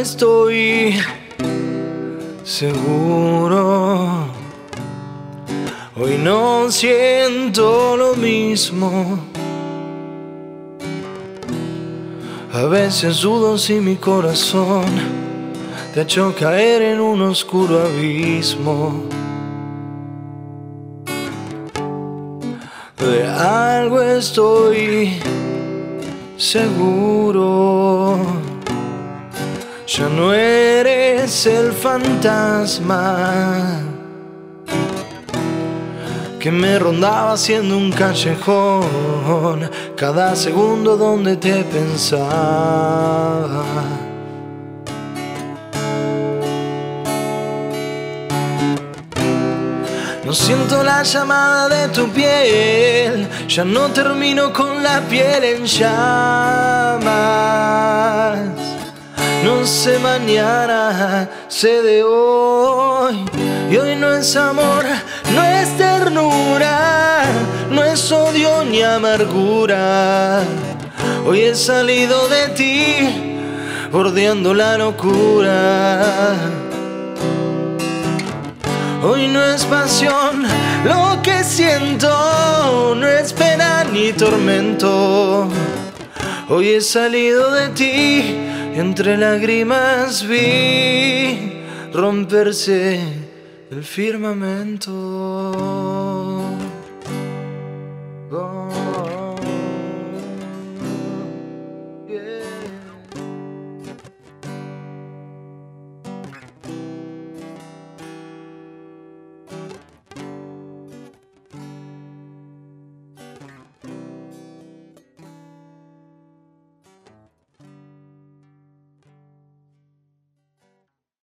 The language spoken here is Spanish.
estoy seguro. Hoy no siento lo mismo. A veces dudo si mi corazón te ha hecho caer en un oscuro abismo. De algo estoy seguro. Ya no eres el fantasma que me rondaba siendo un callejón cada segundo donde te pensaba. No siento la llamada de tu piel, ya no termino con la piel en llamas. No sé mañana, sé de hoy, y hoy no es amor, no es ternura, no es odio ni amargura. Hoy he salido de ti, bordeando la locura. Hoy no es pasión lo que siento, no es pena ni tormento. Hoy he salido de ti entre lágrimas vi romperse el firmamento.